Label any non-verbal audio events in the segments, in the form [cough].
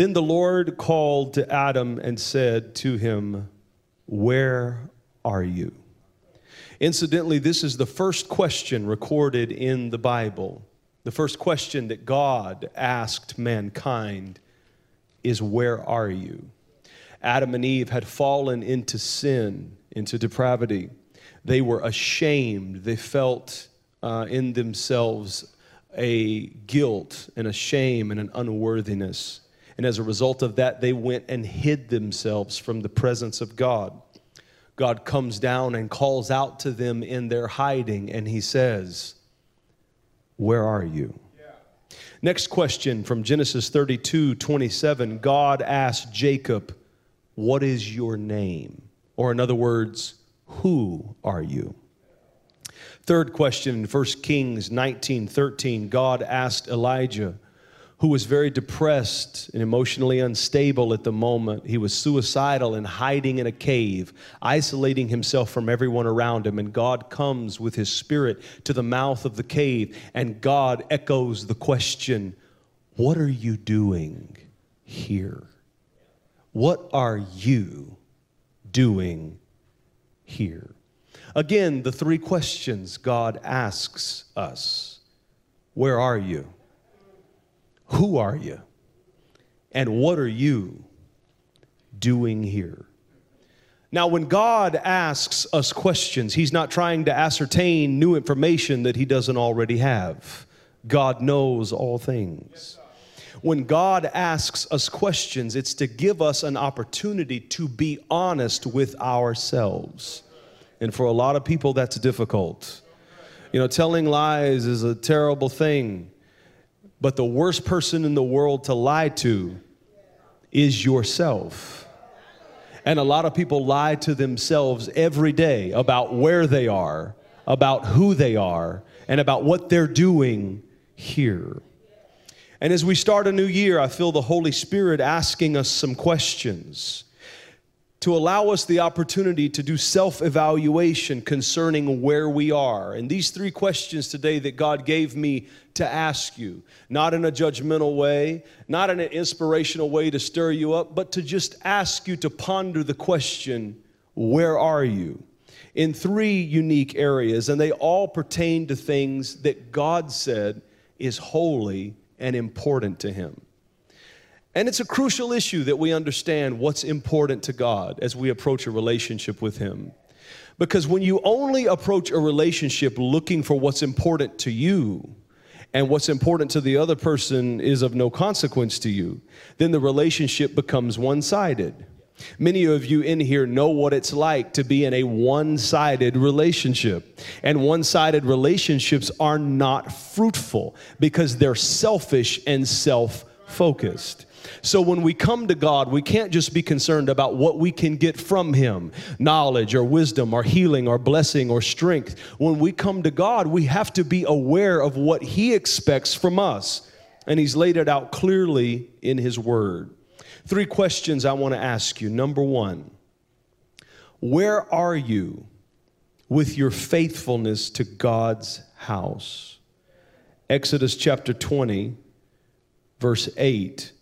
Then the Lord called to Adam and said to him, Where are you? Incidentally, this is the first question recorded in the Bible. The first question that God asked mankind is, Where are you? Adam and Eve had fallen into sin, into depravity. They were ashamed. They felt uh, in themselves a guilt and a shame and an unworthiness. And as a result of that, they went and hid themselves from the presence of God. God comes down and calls out to them in their hiding, and he says, Where are you? Yeah. Next question from Genesis 32 27. God asked Jacob, What is your name? Or, in other words, who are you? Third question in 1 Kings 19 13, God asked Elijah, who was very depressed and emotionally unstable at the moment. He was suicidal and hiding in a cave, isolating himself from everyone around him. And God comes with his spirit to the mouth of the cave, and God echoes the question What are you doing here? What are you doing here? Again, the three questions God asks us Where are you? Who are you? And what are you doing here? Now, when God asks us questions, He's not trying to ascertain new information that He doesn't already have. God knows all things. When God asks us questions, it's to give us an opportunity to be honest with ourselves. And for a lot of people, that's difficult. You know, telling lies is a terrible thing. But the worst person in the world to lie to is yourself. And a lot of people lie to themselves every day about where they are, about who they are, and about what they're doing here. And as we start a new year, I feel the Holy Spirit asking us some questions to allow us the opportunity to do self evaluation concerning where we are. And these three questions today that God gave me to ask you, not in a judgmental way, not in an inspirational way to stir you up, but to just ask you to ponder the question, Where are you? in three unique areas, and they all pertain to things that God said is holy and important to Him. And it's a crucial issue that we understand what's important to God as we approach a relationship with Him. Because when you only approach a relationship looking for what's important to you, and what's important to the other person is of no consequence to you, then the relationship becomes one sided. Many of you in here know what it's like to be in a one sided relationship. And one sided relationships are not fruitful because they're selfish and self focused. So when we come to God, we can't just be concerned about what we can get from Him knowledge or wisdom or healing or blessing or strength. When we come to God, we have to be aware of what He expects from us. And He's laid it out clearly in His Word. Three questions I want to ask you. Number one, where are you with your faithfulness to God's house? Exodus chapter 20, verse 8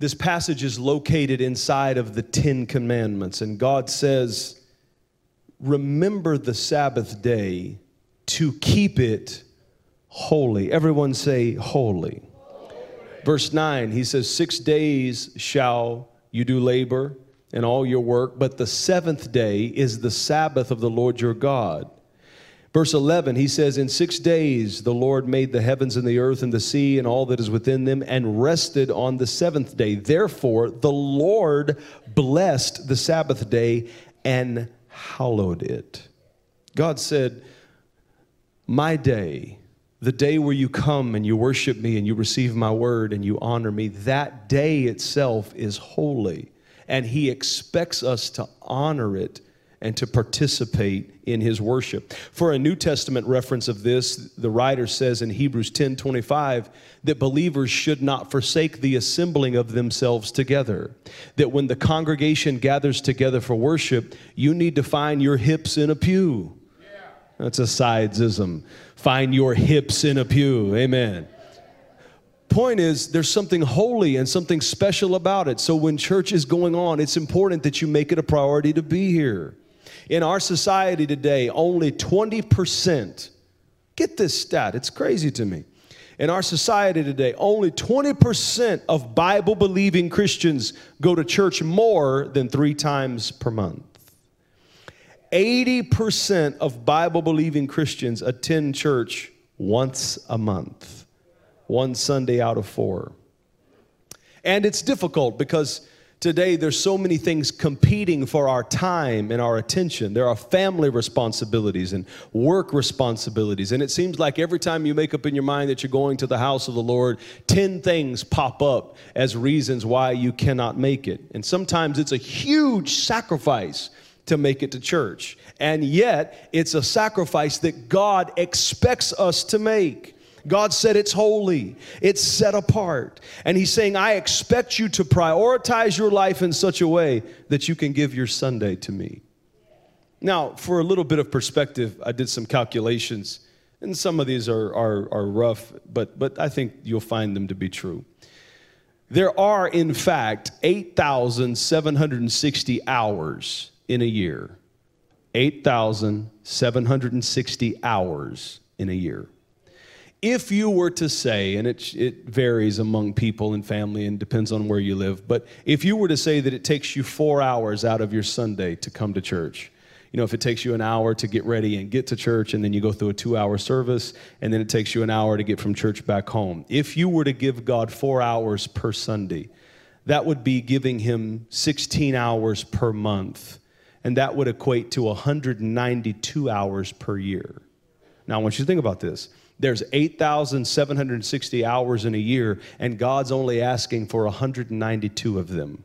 this passage is located inside of the Ten Commandments, and God says, Remember the Sabbath day to keep it holy. Everyone say, holy. Verse 9, he says, Six days shall you do labor and all your work, but the seventh day is the Sabbath of the Lord your God. Verse 11, he says, In six days the Lord made the heavens and the earth and the sea and all that is within them, and rested on the seventh day. Therefore, the Lord blessed the Sabbath day and hallowed it. God said, My day, the day where you come and you worship me and you receive my word and you honor me, that day itself is holy. And he expects us to honor it and to participate in his worship. For a New Testament reference of this, the writer says in Hebrews 10 25 that believers should not forsake the assembling of themselves together. That when the congregation gathers together for worship, you need to find your hips in a pew. That's a sidesism. Find your hips in a pew. Amen. Point is, there's something holy and something special about it. So when church is going on, it's important that you make it a priority to be here. In our society today, only 20%, get this stat, it's crazy to me. In our society today, only 20% of Bible believing Christians go to church more than three times per month. 80% of Bible believing Christians attend church once a month, one Sunday out of four. And it's difficult because today there's so many things competing for our time and our attention. There are family responsibilities and work responsibilities. And it seems like every time you make up in your mind that you're going to the house of the Lord, 10 things pop up as reasons why you cannot make it. And sometimes it's a huge sacrifice to make it to church. And yet, it's a sacrifice that God expects us to make. God said it's holy, it's set apart. And He's saying, I expect you to prioritize your life in such a way that you can give your Sunday to me. Now, for a little bit of perspective, I did some calculations, and some of these are, are, are rough, but, but I think you'll find them to be true. There are, in fact, 8,760 hours in a year. 8,760 hours in a year. If you were to say, and it, it varies among people and family and depends on where you live, but if you were to say that it takes you four hours out of your Sunday to come to church, you know, if it takes you an hour to get ready and get to church, and then you go through a two hour service, and then it takes you an hour to get from church back home. If you were to give God four hours per Sunday, that would be giving Him 16 hours per month and that would equate to 192 hours per year. Now, I want you to think about this. There's 8,760 hours in a year, and God's only asking for 192 of them.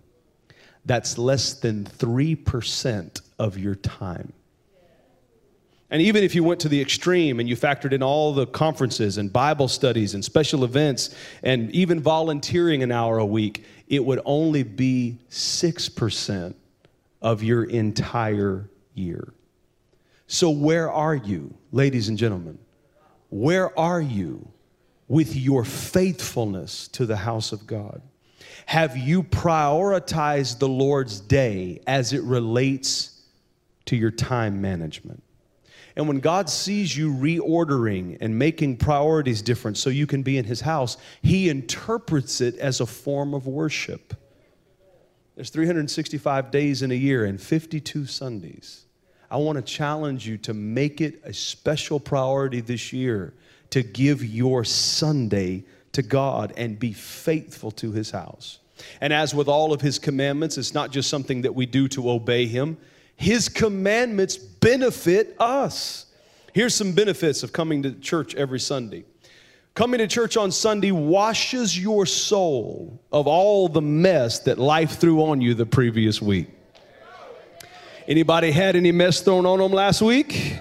That's less than 3% of your time. And even if you went to the extreme and you factored in all the conferences and Bible studies and special events and even volunteering an hour a week, it would only be 6% of your entire year. So, where are you, ladies and gentlemen? Where are you with your faithfulness to the house of God? Have you prioritized the Lord's day as it relates to your time management? And when God sees you reordering and making priorities different so you can be in His house, He interprets it as a form of worship. There's 365 days in a year and 52 Sundays. I want to challenge you to make it a special priority this year to give your Sunday to God and be faithful to His house. And as with all of His commandments, it's not just something that we do to obey Him, His commandments benefit us. Here's some benefits of coming to church every Sunday. Coming to church on Sunday washes your soul of all the mess that life threw on you the previous week. Anybody had any mess thrown on them last week?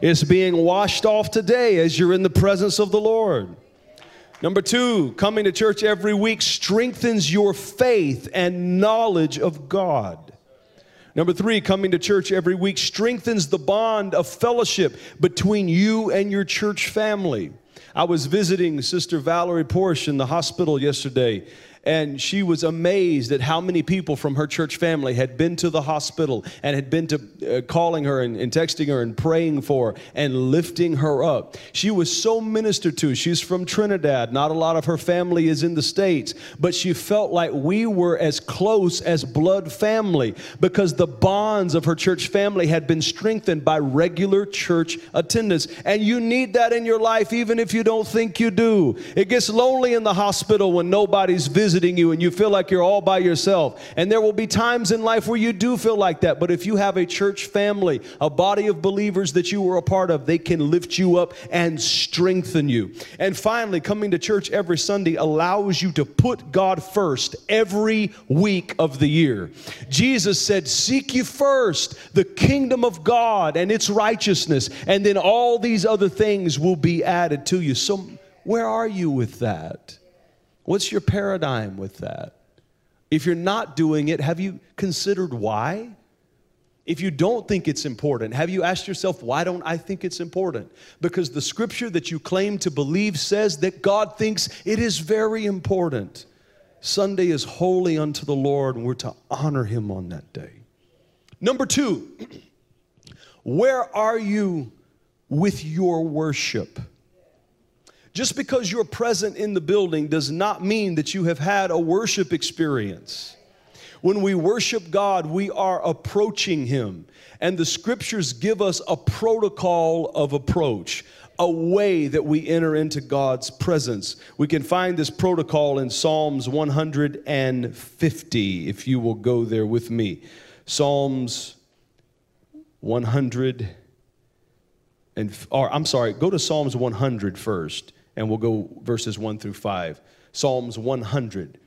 It's being washed off today as you're in the presence of the Lord. Number two, coming to church every week strengthens your faith and knowledge of God. Number three, coming to church every week strengthens the bond of fellowship between you and your church family. I was visiting Sister Valerie Porsche in the hospital yesterday, and she was amazed at how many people from her church family had been to the hospital and had been to uh, calling her and, and, texting her and praying for her and lifting her up. She was so ministered to. She's from Trinidad. Not a lot of her family is in the States, but she felt like we were as close as blood family because the bonds of her church family had been strengthened by regular church attendance. And you need that in your life, even if you don't think you do. It gets lonely in the hospital when nobody's visiting visiting you and you feel like you're all by yourself. And there will be times in life where you do feel like that. But if you have a church family, a body of believers that you were a part of, they can lift you up and strengthen you. And finally, coming to church every Sunday allows you to put God first every week of the year. Jesus said, Seek you first the kingdom of God and its righteousness, and then all these other things will be added to you. So, where are you with that? What's your paradigm with that? If you're not doing it, have you considered why? If you don't think it's important, have you asked yourself, why don't I think it's important? Because the scripture that you claim to believe says that God thinks it is very important. Sunday is holy unto the Lord, and we're to honor Him on that day. Number two, [clears throat] where are you with your worship? Just because you're present in the building does not mean that you have had a worship experience. When we worship God, we are approaching Him. And the scriptures give us a protocol of approach, a way that we enter into God's presence. We can find this protocol in Psalms 150, if you will go there with me. Psalms 100 and or I'm sorry, go to Psalms 100 first and we'll go verses 1 through 5. Psalms 100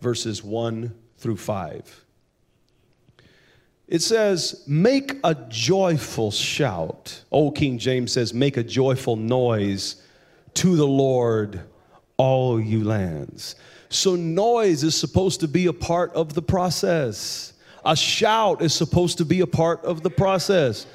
verses 1 through 5. It says, Make a joyful shout. Old King James says, Make a joyful noise to the Lord, all you lands. So, noise is supposed to be a part of the process. A shout is supposed to be a part of the process.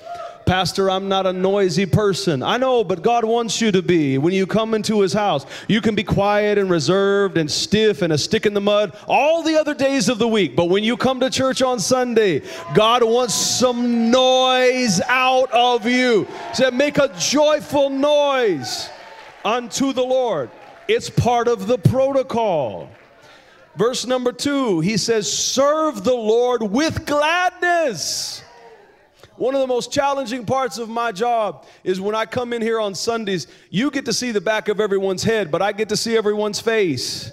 Pastor, I'm not a noisy person. I know, but God wants you to be. When you come into His house, you can be quiet and reserved and stiff and a stick in the mud all the other days of the week. But when you come to church on Sunday, God wants some noise out of you. So make a joyful noise unto the Lord. It's part of the protocol. Verse number two, he says, Serve the Lord with gladness. One of the most challenging parts of my job is when I come in here on Sundays, you get to see the back of everyone's head, but I get to see everyone's face.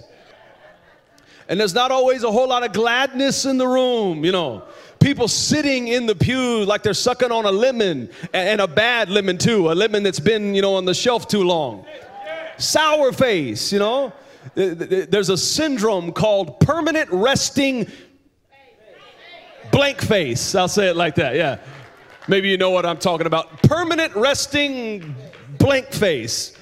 And there's not always a whole lot of gladness in the room, you know. People sitting in the pew like they're sucking on a lemon and a bad lemon too, a lemon that's been, you know, on the shelf too long. Sour face, you know. There's a syndrome called permanent resting blank face. I'll say it like that, yeah. Maybe you know what I'm talking about. Permanent resting blank face.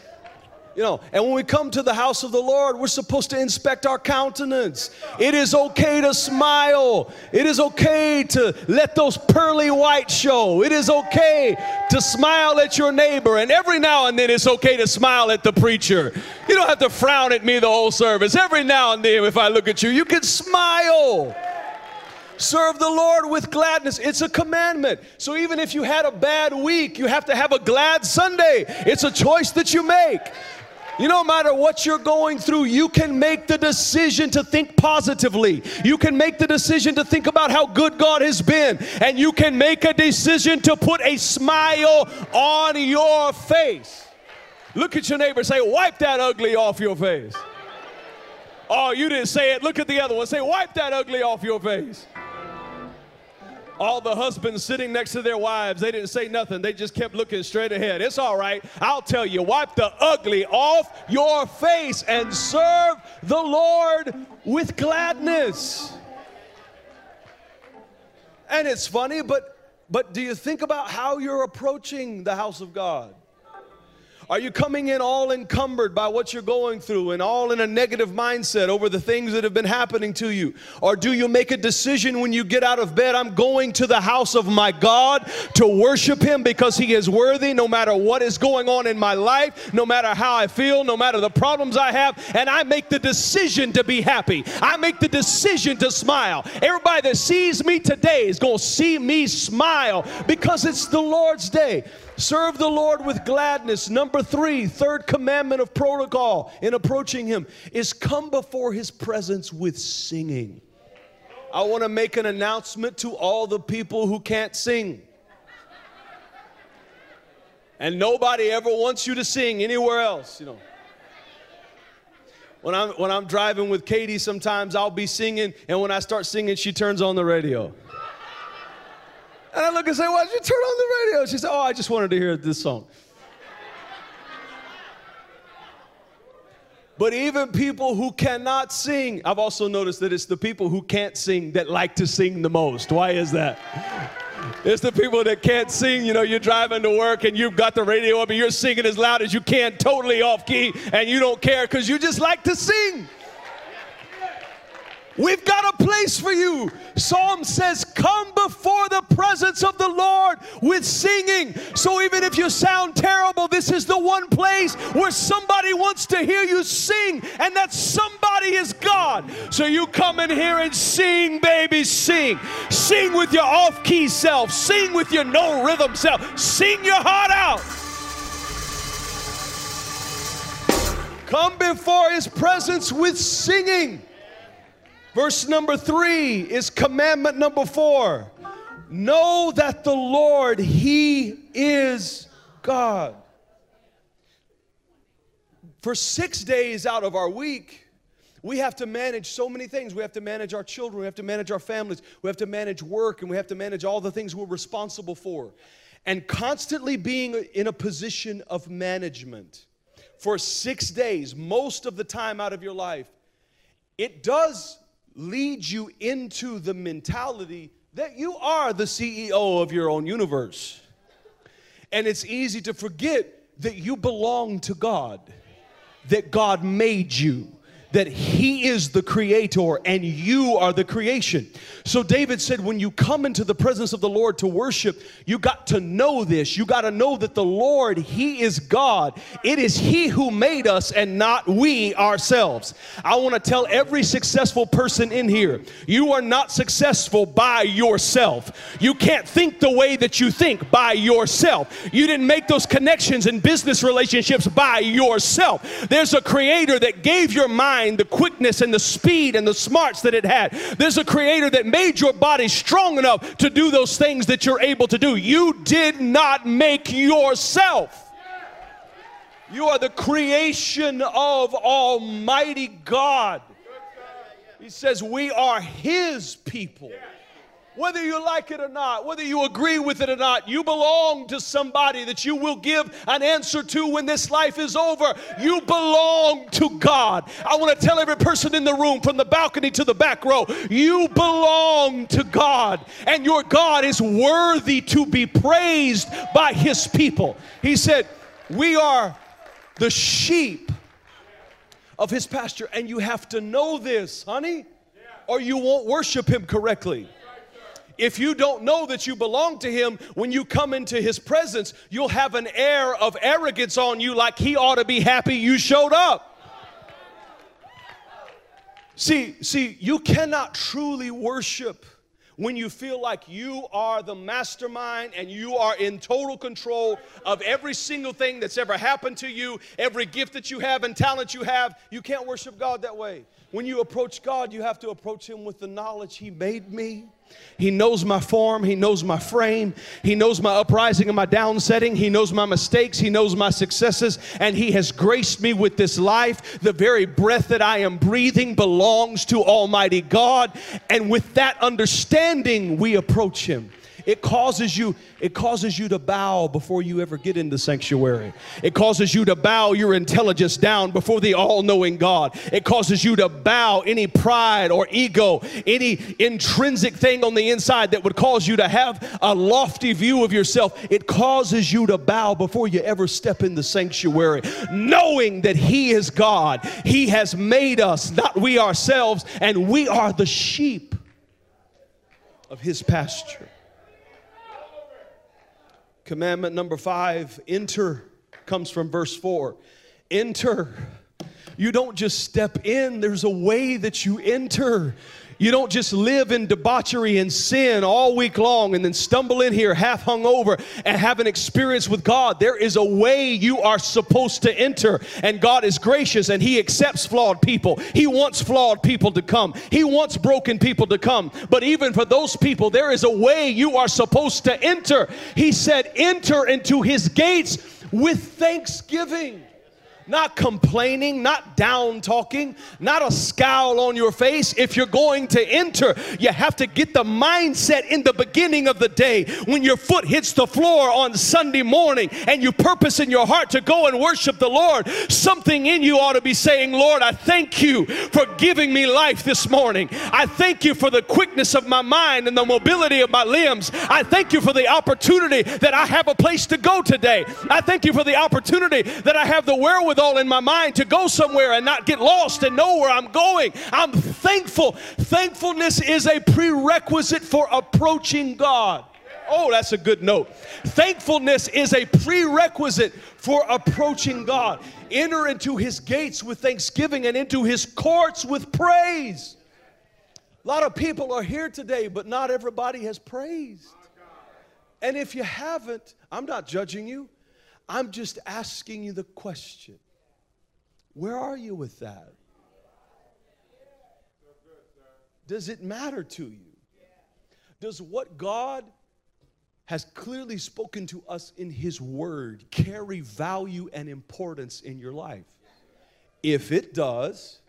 You know, and when we come to the house of the Lord, we're supposed to inspect our countenance. It is okay to smile. It is okay to let those pearly whites show. It is okay to smile at your neighbor. And every now and then it's okay to smile at the preacher. You don't have to frown at me the whole service. Every now and then, if I look at you, you can smile. Serve the Lord with gladness. It's a commandment. So even if you had a bad week, you have to have a glad Sunday. It's a choice that you make. You know, no matter what you're going through, you can make the decision to think positively. You can make the decision to think about how good God has been. And you can make a decision to put a smile on your face. Look at your neighbor, say, wipe that ugly off your face. Oh, you didn't say it. Look at the other one. Say, wipe that ugly off your face. All the husbands sitting next to their wives, they didn't say nothing. They just kept looking straight ahead. It's all right. I'll tell you, wipe the ugly off your face and serve the Lord with gladness. And it's funny, but but do you think about how you're approaching the house of God? Are you coming in all encumbered by what you're going through and all in a negative mindset over the things that have been happening to you? Or do you make a decision when you get out of bed, I'm going to the house of my God to worship Him because He is worthy no matter what is going on in my life, no matter how I feel, no matter the problems I have, and I make the decision to be happy. I make the decision to smile. Everybody that sees me today is going to see me smile because it's the Lord's day. Serve the Lord with gladness. Number three, third commandment of protocol in approaching Him is come before His presence with singing. I want to make an announcement to all the people who can't sing. And nobody ever wants you to sing anywhere else, you know. When I'm, when I'm driving with Katie, sometimes I'll be singing, and when I start singing, she turns on the radio. And I look and say, Why'd you turn on the radio? She said, Oh, I just wanted to hear this song. But even people who cannot sing, I've also noticed that it's the people who can't sing that like to sing the most. Why is that? It's the people that can't sing. You know, you're driving to work and you've got the radio up and you're singing as loud as you can, totally off key, and you don't care because you just like to sing. We've got a place for you. Psalm says, Come before the presence of the Lord with singing. So even if you sound terrible, this is the one place where somebody wants to hear you sing, and that somebody is God. So you come in here and sing, baby, sing. Sing with your off key self, sing with your no rhythm self, sing your heart out. Come before his presence with singing. Verse number three is commandment number four. Know that the Lord, He is God. For six days out of our week, we have to manage so many things. We have to manage our children, we have to manage our families, we have to manage work, and we have to manage all the things we're responsible for. And constantly being in a position of management for six days, most of the time out of your life, it does lead you into the mentality that you are the CEO of your own universe. And it's easy to forget that you belong to God, that God made you that He is the creator and you are the creation. So David said, when you come into the presence of the Lord to worship, you got to know this. You got to know that the Lord, He is God. It is He who made us and not we ourselves. I want to tell every successful person in here, you are not successful by yourself. You can't think the way that you think by yourself. You didn't make those connections in business relationships by yourself. There's a creator that gave your mind mind, the quickness and the speed and the smarts that it had. There's a creator that made your body strong enough to do those things that you're able to do. You did not make yourself. You are the creation of Almighty God. He says, We are His people. Whether you like it or not, whether you agree with it or not, you belong to somebody that you will give an answer to when this life is over. You belong to God. I want to tell every person in the room, from the balcony to the back row, you belong to God, and your God is worthy to be praised by His people. He said, We are the sheep of His pasture, and you have to know this, honey, or you won't worship Him correctly. If you don't know that you belong to Him, when you come into His presence, you'll have an air of arrogance on you like He ought to be happy you showed up. See, see, you cannot truly worship when you feel like you are the mastermind and you are in total control of every single thing that's ever happened to you, every gift that you have and talent you have, you can't worship God that way. When you approach God, you have to approach Him with the knowledge He made me. He knows my form. He knows my frame. He knows my uprising and my downsetting. He knows my mistakes. He knows my successes. And He has graced me with this life. The very breath that I am breathing belongs to Almighty God. And with that understanding, we approach Him. It causes you, it causes you to bow before you ever get into sanctuary. It causes you to bow your intelligence down before the all-knowing God. It causes you to bow any pride or ego, any intrinsic thing on the inside that would cause you to have a lofty view of yourself. It causes you to bow before you ever step in the sanctuary, knowing that He is God. He has made us, not we ourselves, and we are the sheep of His pasture. Commandment number five enter comes from verse four. Enter. You don't just step in, there's a way that you enter. You don't just live in debauchery and sin all week long and then stumble in here half hung over and have an experience with God. There is a way you are supposed to enter, and God is gracious and He accepts flawed people. He wants flawed people to come, He wants broken people to come. But even for those people, there is a way you are supposed to enter. He said, Enter into His gates with thanksgiving not complaining, not down talking, not a scowl on your face. If you're going to enter, you have to get the mindset in the beginning of the day when your foot hits the floor on Sunday morning and you purpose in your heart to go and worship the Lord. Something in you ought to be saying, Lord, I thank you for giving me life this morning. I thank you for the quickness of my mind and the mobility of my limbs. I thank you for the opportunity that I have a place to go today. I thank you for the opportunity that I have the wherewithal wherewithal in my mind to go somewhere and not get lost and know where I'm going. I'm thankful. Thankfulness is a prerequisite for approaching God. Oh, that's a good note. Thankfulness is a prerequisite for approaching God. Enter into his gates with thanksgiving and into his courts with praise. A lot of people are here today, but not everybody has praised. And if you haven't, I'm not judging you. I'm just asking you the question where are you with that? Does it matter to you? Does what God has clearly spoken to us in His Word carry value and importance in your life? If it does,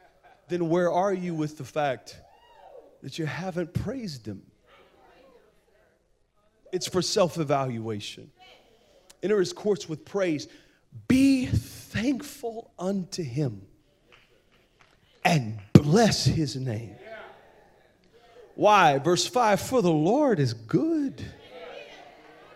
then where are you with the fact that you haven't praised Him? It's for self evaluation. Enter His courts with praise. Be thankful unto Him and bless His name. Why? Verse 5 For the Lord is good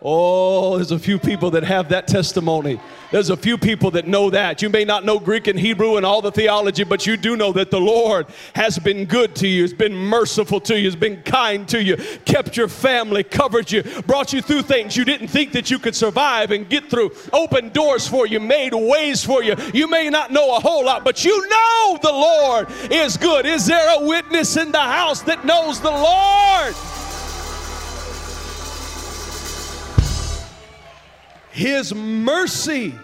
Oh, there's a few people that have that testimony. There's a few people that know that. You may not know Greek and Hebrew and all the theology, but you do know that the Lord has been good to you, has been merciful to you, has been kind to you, kept your family, covered you, brought you through things you didn't think that you could survive and get through, opened doors for you, made ways for you. You may not know a whole lot, but you know the Lord is good. Is there a witness in the house that knows the Lord? His mercy.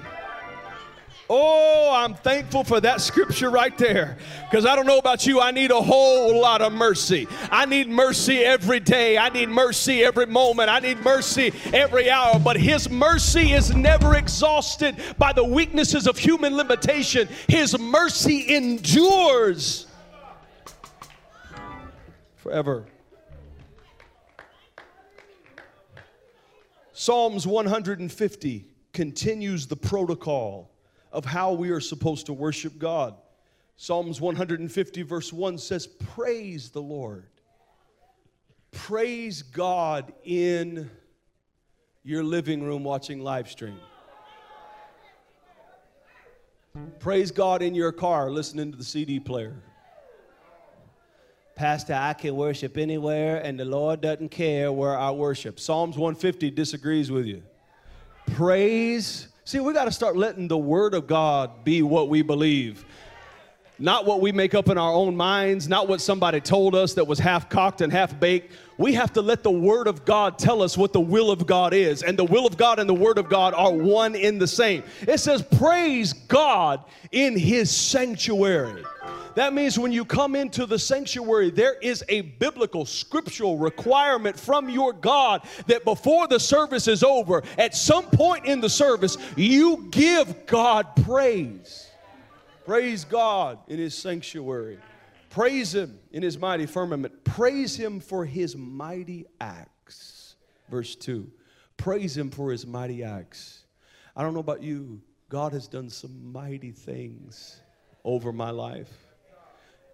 Oh, I'm thankful for that scripture right there. Because I don't know about you, I need a whole lot of mercy. I need mercy every day. I need mercy every moment. I need mercy every hour. But His mercy is never exhausted by the weaknesses of human limitation. His mercy endures forever. Psalms 150 continues the protocol of how we are supposed to worship God. Psalms 150, verse 1 says, Praise the Lord. Praise God in your living room watching live stream. Praise God in your car listening to the CD player. Pastor, I can worship anywhere, and the Lord doesn't care where I worship. Psalms 150 disagrees with you. Praise. See, we got to start letting the Word of God be what we believe. Not what we make up in our own minds, not what somebody told us that was half cocked and half baked. We have to let the Word of God tell us what the will of God is. And the will of God and the Word of God are one in the same. It says, Praise God in His sanctuary. That means when you come into the sanctuary, there is a biblical, scriptural requirement from your God that before the service is over, at some point in the service, you give God praise. Praise God in His sanctuary. Praise Him in His mighty firmament. Praise Him for His mighty acts. Verse 2 Praise Him for His mighty acts. I don't know about you, God has done some mighty things over my life.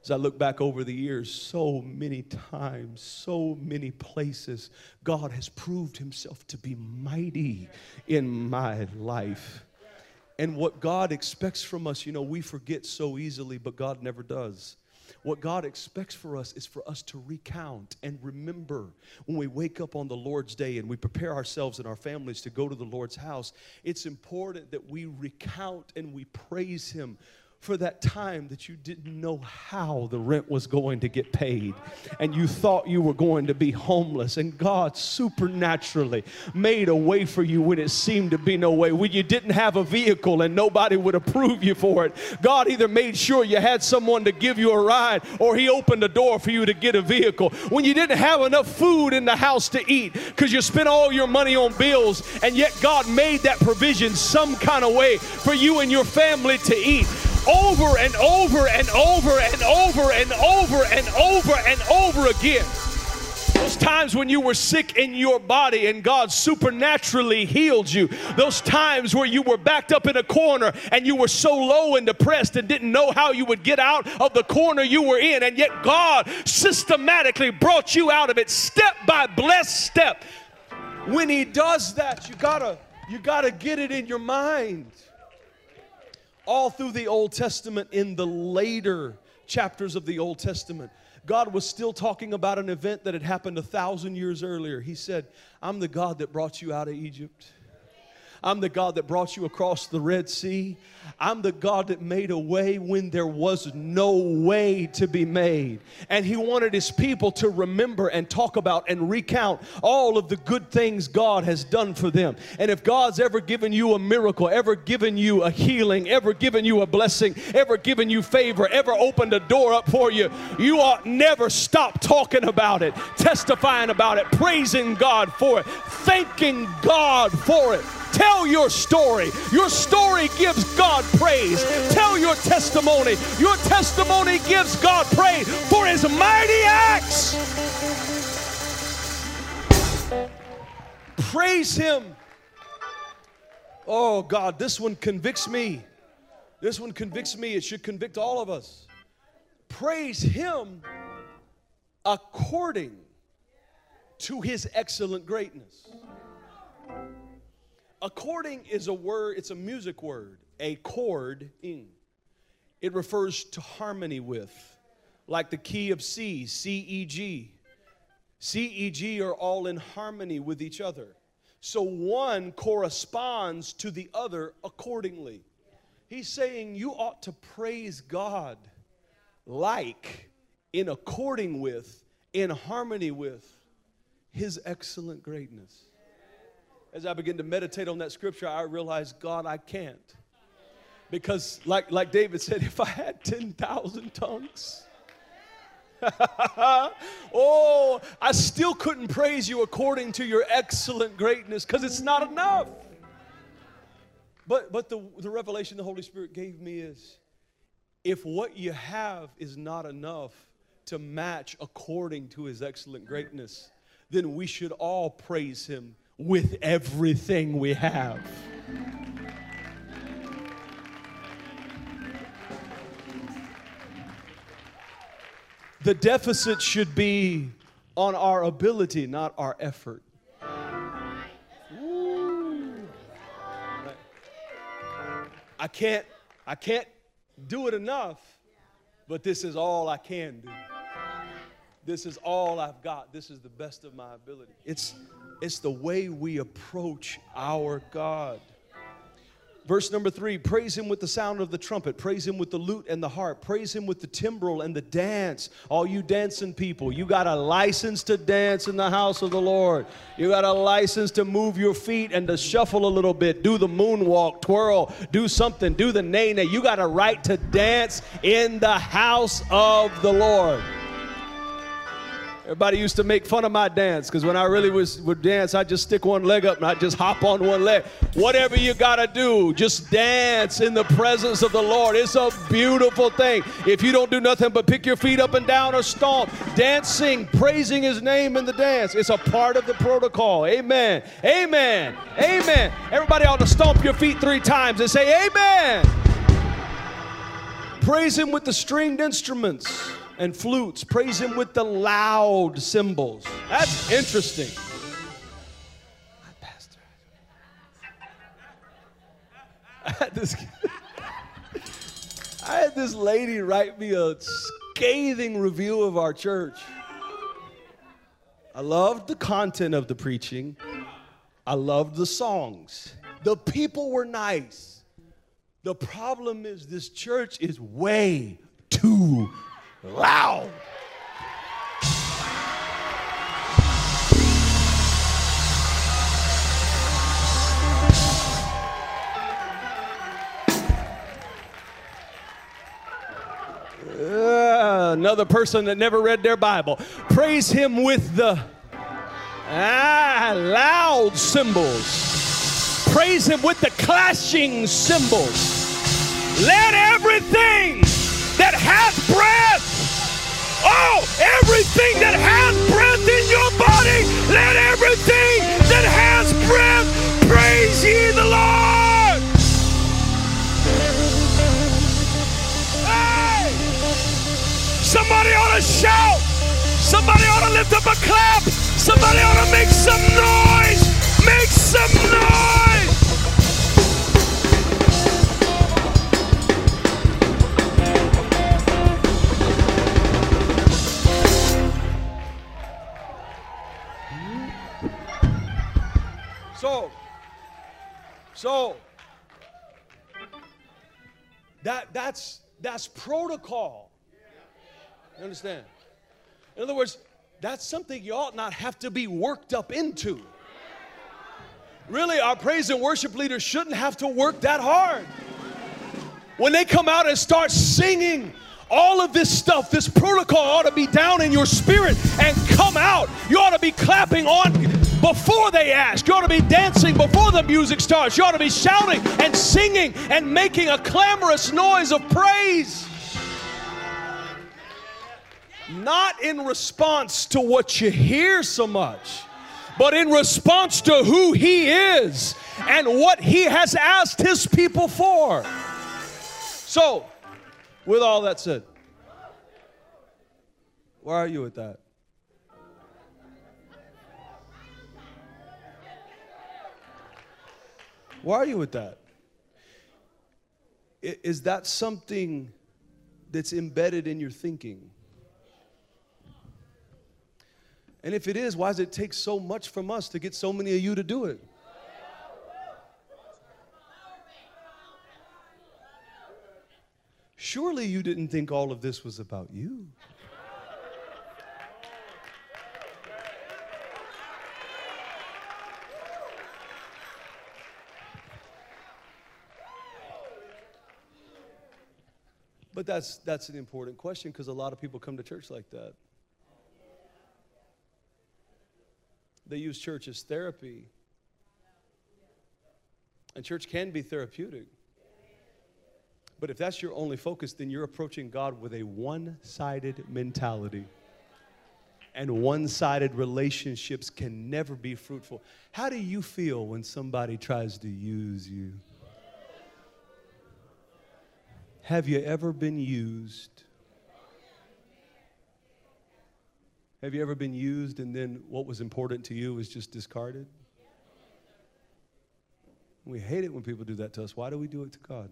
As I look back over the years, so many times, so many places, God has proved himself to be mighty in my life. And what God expects from us, you know, we forget so easily, but God never does. What God expects for us is for us to recount and remember when we wake up on the Lord's day and we prepare ourselves and our families to go to the Lord's house. It's important that we recount and we praise Him for that time that you didn't know how the rent was going to get paid and you thought you were going to be homeless and God supernaturally made a way for you when it seemed to be no way when you didn't have a vehicle and nobody would approve you for it. God either made sure you had someone to give you a ride or he opened a door for you to get a vehicle. When you didn't have enough food in the house to eat because you spent all your money on bills and yet God made that provision some kind of way for you and your family to eat over and over and over and over and over and over and over again. Those times when you were sick in your body and God supernaturally healed you. Those times where you were backed up in a corner and you were so low and depressed and didn't know how you would get out of the corner you were in. And yet God systematically brought you out of it step by blessed step. When He does that, you gotta, you gotta get it in your mind All through the Old Testament, in the later chapters of the Old Testament, God was still talking about an event that had happened a thousand years earlier. He said, I'm the God that brought you out of Egypt. I'm the God that brought you across the Red Sea. I'm the God that made a way when there was no way to be made. And He wanted His people to remember and talk about and recount all of the good things God has done for them. And if God's ever given you a miracle, ever given you a healing, ever given you a blessing, ever given you favor, ever opened a door up for you, you ought never stop talking about it, testifying about it, praising God for it, thanking God for it. Tell your story. Your story gives God praise. Tell your testimony. Your testimony gives God praise for his mighty acts. Praise him. Oh God, this one convicts me. This one convicts me. It should convict all of us. Praise him according to his excellent greatness. According is a word, it's a music word, a chord. It refers to harmony with, like the key of C, C, E, G. C, E, G are all in harmony with each other. So one corresponds to the other accordingly. He's saying you ought to praise God like, in according with, in harmony with His excellent greatness as I begin to meditate on that scripture, I realize, God, I can't. Because, like, like David said, [laughs] if I had 10,000 tongues, [laughs] oh, I still couldn't praise you according to your excellent greatness because it's not enough. But, but the, the revelation the Holy Spirit gave me is if what you have is not enough to match according to his excellent greatness, then we should all praise him with everything we have. The deficit should be on our ability, not our effort. I can't I can't do it enough, but this is all I can do. This is all I've got. This is the best of my ability. It's it's the way we approach our God. Verse number three praise him with the sound of the trumpet, praise him with the lute and the harp, praise him with the timbrel and the dance. All you dancing people, you got a license to dance in the house of the Lord. You got a license to move your feet and to shuffle a little bit, do the moonwalk, twirl, do something, do the Nae Nae. You got a right to dance in the house of the Lord. Everybody used to make fun of my dance because when I really was would dance, I'd just stick one leg up and I'd just hop on one leg. Whatever you gotta do, just dance in the presence of the Lord. It's a beautiful thing. If you don't do nothing but pick your feet up and down or stomp, dancing, praising his name in the dance, it's a part of the protocol. Amen. Amen. Amen. Everybody ought to stomp your feet three times and say, Amen. Praise him with the stringed instruments and flutes. Praise him with the loud cymbals. That's interesting. Pastor. I had this. [laughs] I had this lady write me a scathing review of our church. I loved the content of the preaching. I loved the songs. The people were nice. The problem is this church is way too loud. Uh, another person that never read their Bible. Praise him with the ah, loud cymbals. Praise him with the clashing cymbals. Let everything Somebody ought to lift up a clap. Somebody ought to make some noise. Make some noise. So, so that that's that's protocol. You understand? In other words, that's something you ought not have to be worked up into. Really, our praise and worship leaders shouldn't have to work that hard. When they come out and start singing, all of this stuff, this protocol ought to be down in your spirit and come out. You ought to be clapping on before they ask. You ought to be dancing before the music starts. You ought to be shouting and singing and making a clamorous noise of praise. Not in response to what you hear so much, but in response to who He is and what He has asked His people for. So, with all that said, where are you with that? Why are you with that? Is that something that's embedded in your thinking? And if it is, why does it take so much from us to get so many of you to do it? Surely you didn't think all of this was about you. But that's, that's an important question because a lot of people come to church like that. They use church as therapy. And church can be therapeutic. But if that's your only focus, then you're approaching God with a one sided mentality. And one sided relationships can never be fruitful. How do you feel when somebody tries to use you? Have you ever been used? Have you ever been used and then what was important to you was just discarded? We hate it when people do that to us. Why do we do it to God?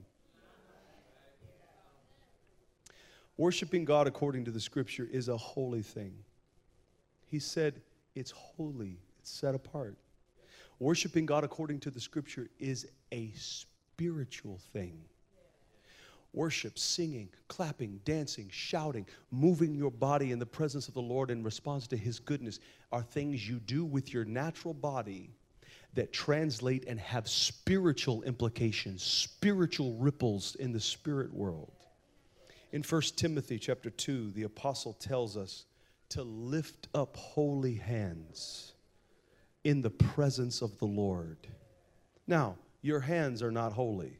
Worshiping God according to the scripture is a holy thing. He said it's holy, it's set apart. Worshiping God according to the scripture is a spiritual thing worship, singing, clapping, dancing, shouting, moving your body in the presence of the Lord in response to His goodness are things you do with your natural body that translate and have spiritual implications, spiritual ripples in the spirit world. In 1 Timothy chapter 2, the apostle tells us to lift up holy hands in the presence of the Lord. Now, your hands are not holy.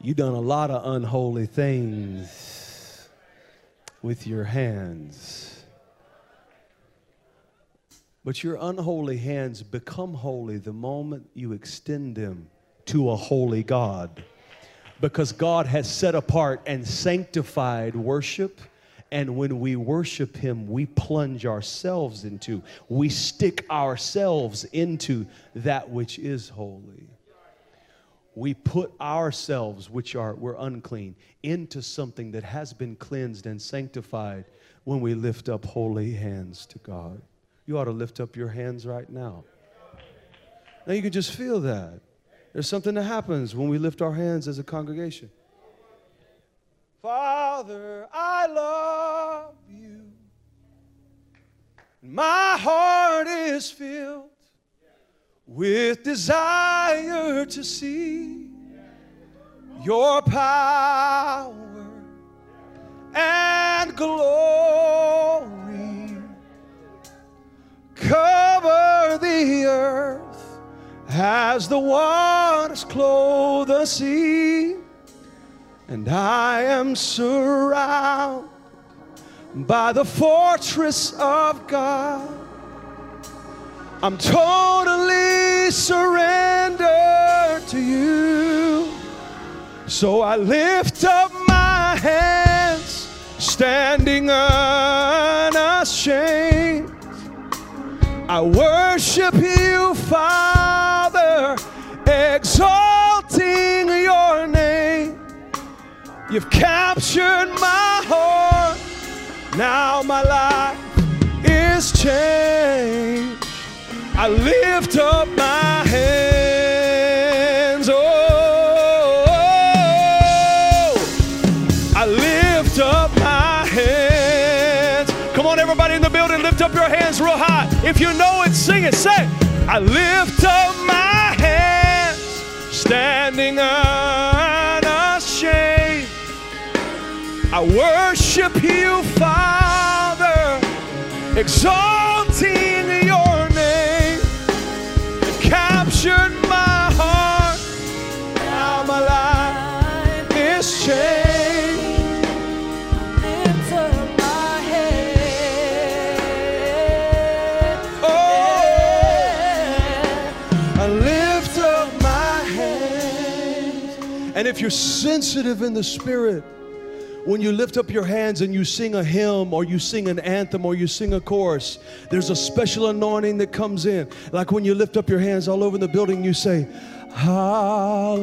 You done a lot of unholy things with your hands. But your unholy hands become holy the moment you extend them to a holy God. Because God has set apart and sanctified worship. And when we worship Him, we plunge ourselves into, we stick ourselves into that which is holy we put ourselves, which are we're unclean, into something that has been cleansed and sanctified when we lift up holy hands to God. You ought to lift up your hands right now. Now you can just feel that. There's something that happens when we lift our hands as a congregation. Father, I love you. My heart is filled with desire to see your power and glory cover the earth as the waters clothe the sea. And I am surrounded by the fortress of God I'm totally surrendered to you. So I lift up my hands, standing unashamed. I worship you, Father, exalting your name. You've captured my heart. Now my life is changed. I lift up my hands. Oh, I lift up my hands. Come on, everybody in the building, lift up your hands real high. If you know it, sing it. Say, I lift up my hands, standing unashamed. I worship you, Father, exalting Captured my heart, now my life is changed. Oh, if you're sensitive in the spirit, when you lift up your hands and you sing a hymn or you sing an anthem or you sing a chorus, there's a special anointing that comes in. Like when you lift up your hands all over the building, you say, Hallelujah.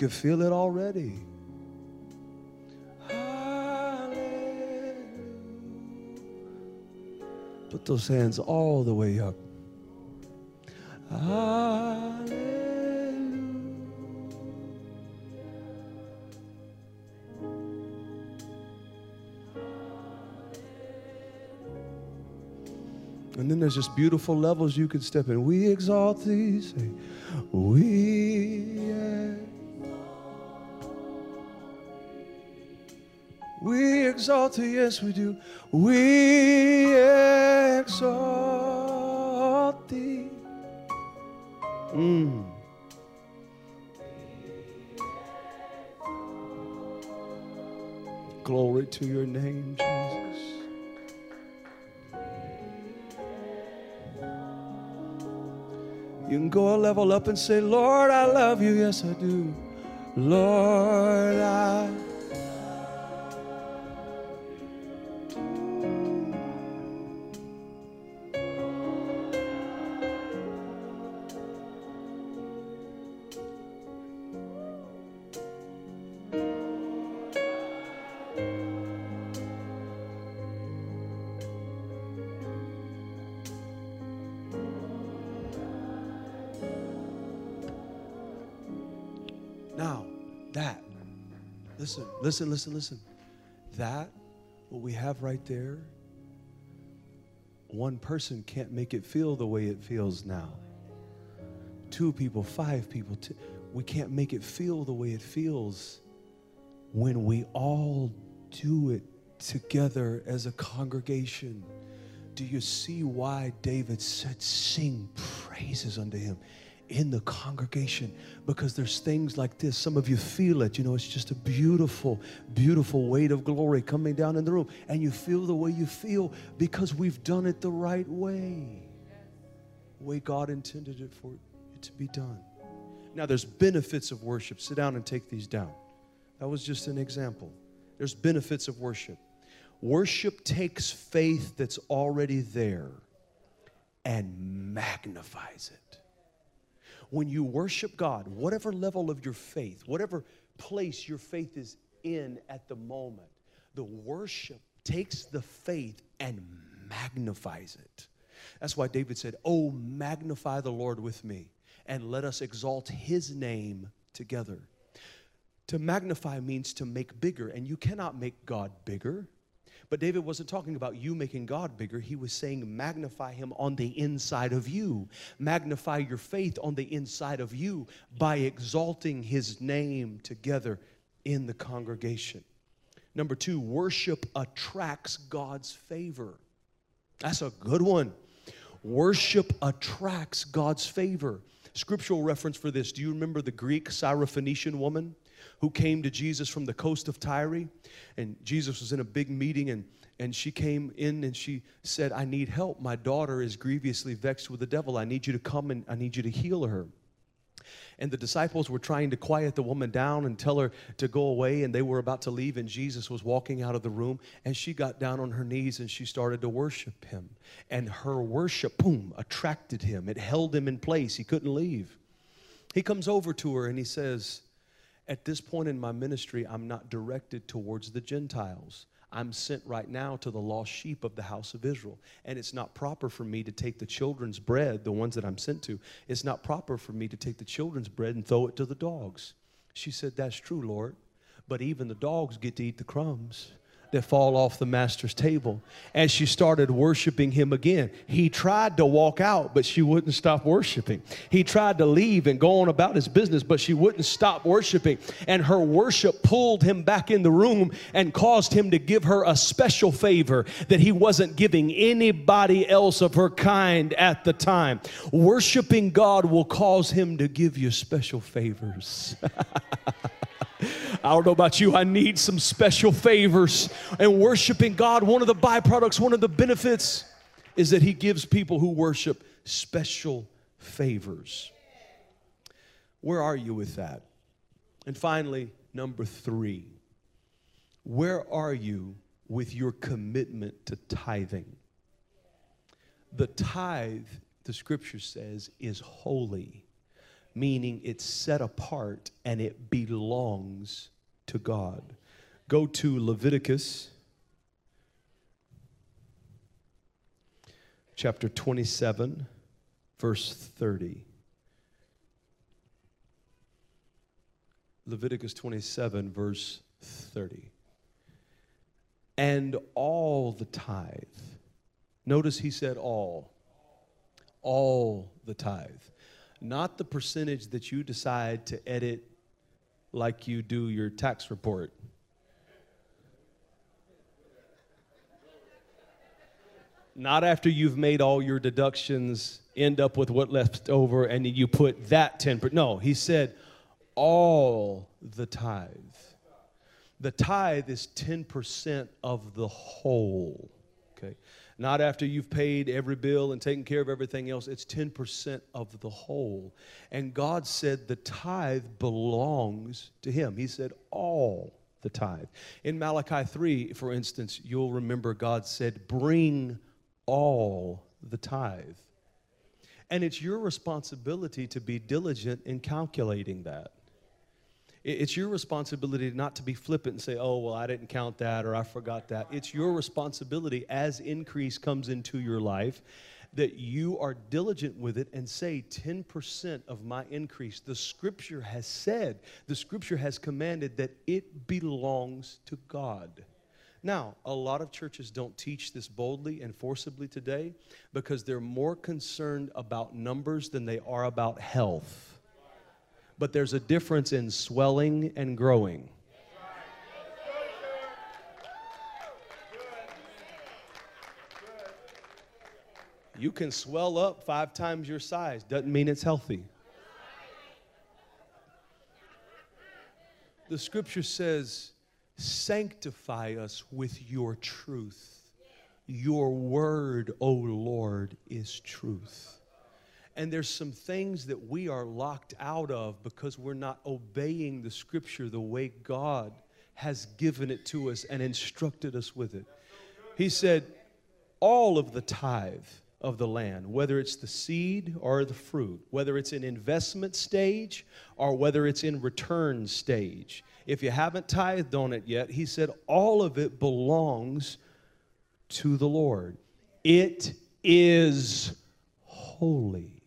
Can feel it already. Hallelujah. Put those hands all the way up. Hallelujah. And then there's just beautiful levels you can step in. We exalt thee, say, we, exalt thee, yes we do. We exalt thee. Mm. Glory to your name, Jesus. You can go a level up and say, Lord, I love you. Yes, I do. Lord, I. listen, listen, listen. That, what we have right there, one person can't make it feel the way it feels now. Two people, five people, we can't make it feel the way it feels when we all do it together as a congregation. Do you see why David said, Sing praises unto him in the congregation? Because there's things like this. Some of you feel it. You know, it's just a beautiful, beautiful weight of glory coming down in the room. And you feel the way you feel because we've done it the right way, the way God intended it for it to be done. Now, there's benefits of worship. Sit down and take these down. That was just an example. There's benefits of worship. Worship takes faith that's already there and magnifies it. When you worship God, whatever level of your faith, whatever place your faith is in at the moment, the worship takes the faith and magnifies it. That's why David said, Oh, magnify the Lord with me, and let us exalt his name together. To magnify means to make bigger, and you cannot make God bigger. But David wasn't talking about you making God bigger. He was saying, magnify him on the inside of you. Magnify your faith on the inside of you by exalting his name together in the congregation. Number two, worship attracts God's favor. That's a good one. Worship attracts God's favor. Scriptural reference for this. Do you remember the Greek Syrophoenician woman? Who came to Jesus from the coast of Tyre. And Jesus was in a big meeting, and, and she came in and she said, I need help. My daughter is grievously vexed with the devil. I need you to come and I need you to heal her. And the disciples were trying to quiet the woman down and tell her to go away, and they were about to leave, and Jesus was walking out of the room, and she got down on her knees and she started to worship him. And her worship, boom, attracted him. It held him in place. He couldn't leave. He comes over to her and he says, At this point in my ministry, I'm not directed towards the Gentiles. I'm sent right now to the lost sheep of the house of Israel. And it's not proper for me to take the children's bread, the ones that I'm sent to, it's not proper for me to take the children's bread and throw it to the dogs. She said, That's true, Lord. But even the dogs get to eat the crumbs that fall off the master's table. And she started worshiping him again. He tried to walk out, but she wouldn't stop worshiping. He tried to leave and go on about his business, but she wouldn't stop worshiping. And her worship pulled him back in the room and caused him to give her a special favor that he wasn't giving anybody else of her kind at the time. Worshiping God will cause him to give you special favors. [laughs] I don't know about you, I need some special favors. And worshiping God, one of the byproducts, one of the benefits is that He gives people who worship special favors. Where are you with that? And finally, number three, where are you with your commitment to tithing? The tithe, the scripture says, is holy meaning it's set apart and it belongs to God. Go to Leviticus chapter 27, verse 30. Leviticus 27, verse 30. And all the tithe. Notice he said all. All the tithe not the percentage that you decide to edit like you do your tax report. Not after you've made all your deductions, end up with what left over, and you put that 10%. No, he said all the tithe. The tithe is 10% of the whole. Okay not after you've paid every bill and taken care of everything else. It's 10% of the whole. And God said the tithe belongs to Him. He said all the tithe. In Malachi 3, for instance, you'll remember God said, Bring all the tithe. And it's your responsibility to be diligent in calculating that. It's your responsibility not to be flippant and say, oh, well, I didn't count that or I forgot that. It's your responsibility as increase comes into your life that you are diligent with it and say 10% of my increase. The scripture has said, the scripture has commanded that it belongs to God. Now, a lot of churches don't teach this boldly and forcibly today because they're more concerned about numbers than they are about health but there's a difference in swelling and growing. You can swell up five times your size, doesn't mean it's healthy. The scripture says, Sanctify us with your truth. Your word, O Lord, is truth. And there's some things that we are locked out of because we're not obeying the scripture the way God has given it to us and instructed us with it. He said, all of the tithe of the land, whether it's the seed or the fruit, whether it's in investment stage or whether it's in return stage. If you haven't tithed on it yet, he said all of it belongs to the Lord. It is holy.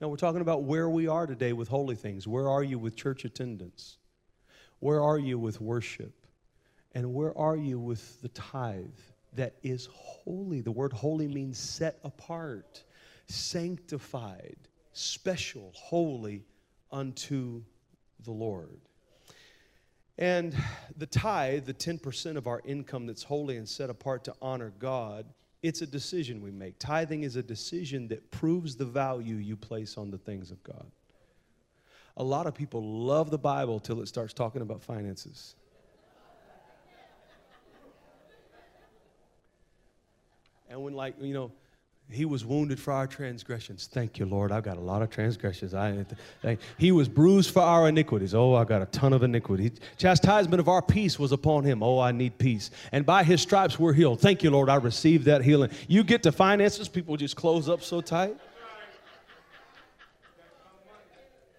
Now, we're talking about where we are today with holy things. Where are you with church attendance? Where are you with worship? And where are you with the tithe that is holy? The word holy means set apart, sanctified, special, holy unto the Lord. And the tithe, the 10% of our income that's holy and set apart to honor God, it's a decision we make. Tithing is a decision that proves the value you place on the things of God. A lot of people love the Bible till it starts talking about finances. And when, like, you know, he was wounded for our transgressions. Thank you, Lord. I've got a lot of transgressions. I, he was bruised for our iniquities. Oh, I've got a ton of iniquity. Chastisement of our peace was upon him. Oh, I need peace. And by his stripes we're healed. Thank you, Lord. I received that healing. You get to finances, people just close up so tight.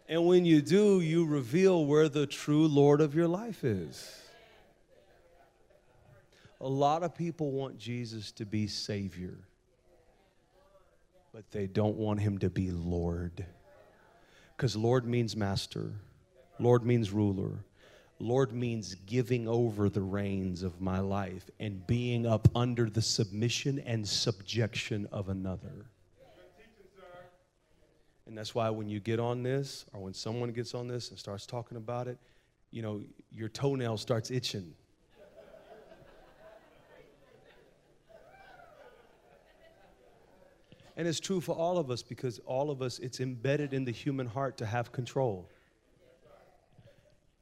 And when you do, you reveal where the true Lord of your life is. A lot of people want Jesus to be Savior but they don't want him to be Lord. Because Lord means master, Lord means ruler, Lord means giving over the reins of my life and being up under the submission and subjection of another. And that's why when you get on this, or when someone gets on this and starts talking about it, you know, your toenail starts itching. And it's true for all of us because all of us, it's embedded in the human heart to have control.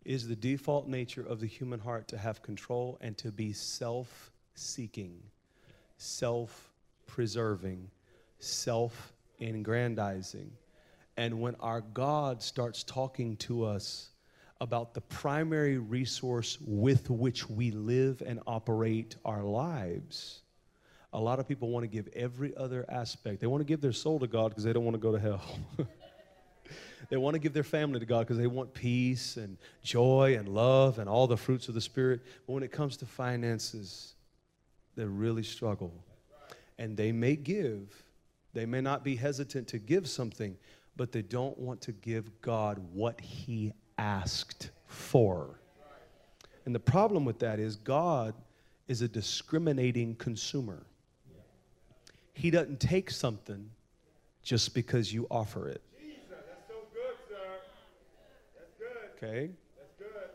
Is the default nature of the human heart to have control and to be self seeking, self preserving, self aggrandizing. And when our God starts talking to us about the primary resource with which we live and operate our lives, a lot of people want to give every other aspect. They want to give their soul to God because they don't want to go to hell. [laughs] they want to give their family to God because they want peace and joy and love and all the fruits of the Spirit. But when it comes to finances, they really struggle. And they may give, they may not be hesitant to give something, but they don't want to give God what He asked for. And the problem with that is God is a discriminating consumer. He doesn't take something just because you offer it. That's so good, sir. That's good. Okay? That's good.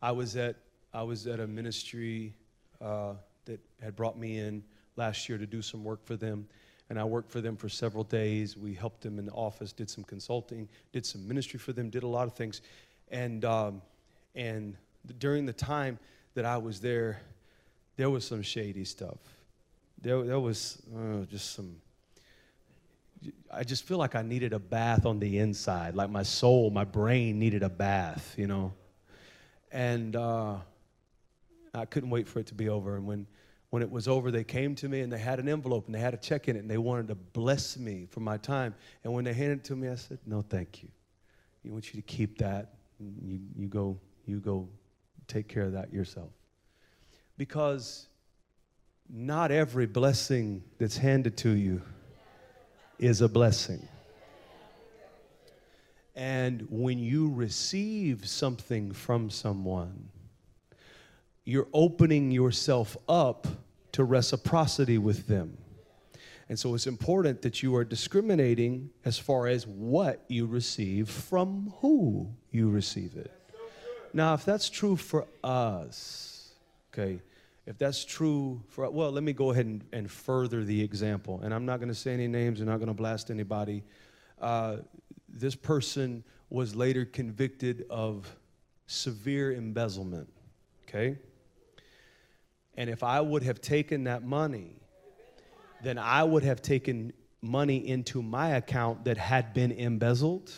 I was at I was at a ministry uh, that had brought me in last year to do some work for them, and I worked for them for several days. We helped them in the office, did some consulting, did some ministry for them, did a lot of things, and um, and during the time that I was there, there was some shady stuff. There, there was uh, just some. I just feel like I needed a bath on the inside, like my soul, my brain needed a bath, you know. And uh, I couldn't wait for it to be over. And when, when it was over, they came to me and they had an envelope and they had a check in it and they wanted to bless me for my time. And when they handed it to me, I said, "No, thank you. You want you to keep that. You, you go, you go, take care of that yourself." Because not every blessing that's handed to you is a blessing. And when you receive something from someone, you're opening yourself up to reciprocity with them. And so it's important that you are discriminating as far as what you receive from who you receive it. Now, if that's true for us, okay, if that's true for, well, let me go ahead and, and further the example. And I'm not going to say any names, I'm not going to blast anybody. Uh, this person was later convicted of severe embezzlement, okay? And if I would have taken that money, then I would have taken money into my account that had been embezzled.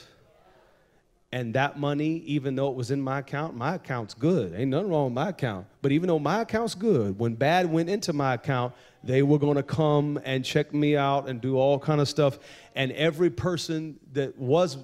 And that money, even though it was in my account, my account's good. Ain't nothing wrong with my account. But even though my account's good, when bad went into my account, they were going to come and check me out and do all kind of stuff. And every person that was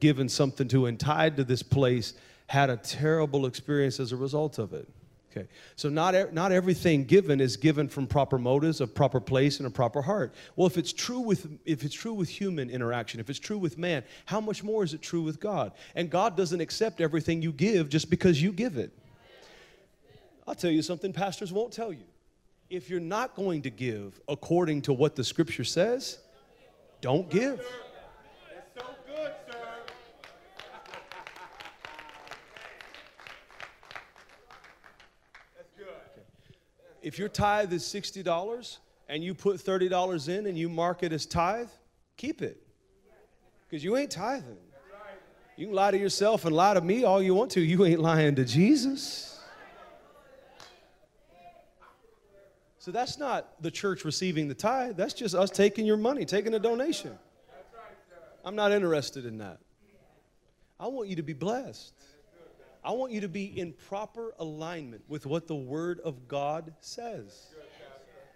given something to and tied to this place had a terrible experience as a result of it. Okay, so not, not everything given is given from proper motives, a proper place, and a proper heart. Well, if it's true with if it's true with human interaction, if it's true with man, how much more is it true with God? And God doesn't accept everything you give just because you give it. I'll tell you something pastors won't tell you. If you're not going to give according to what the scripture says, don't give. That's so good, sir. That's good. If your tithe is $60 and you put $30 in and you mark it as tithe, keep it. Because you ain't tithing. You can lie to yourself and lie to me all you want to. You ain't lying to Jesus. So that's not the church receiving the tithe. That's just us taking your money, taking a donation. I'm not interested in that. I want you to be blessed. I want you to be in proper alignment with what the Word of God says.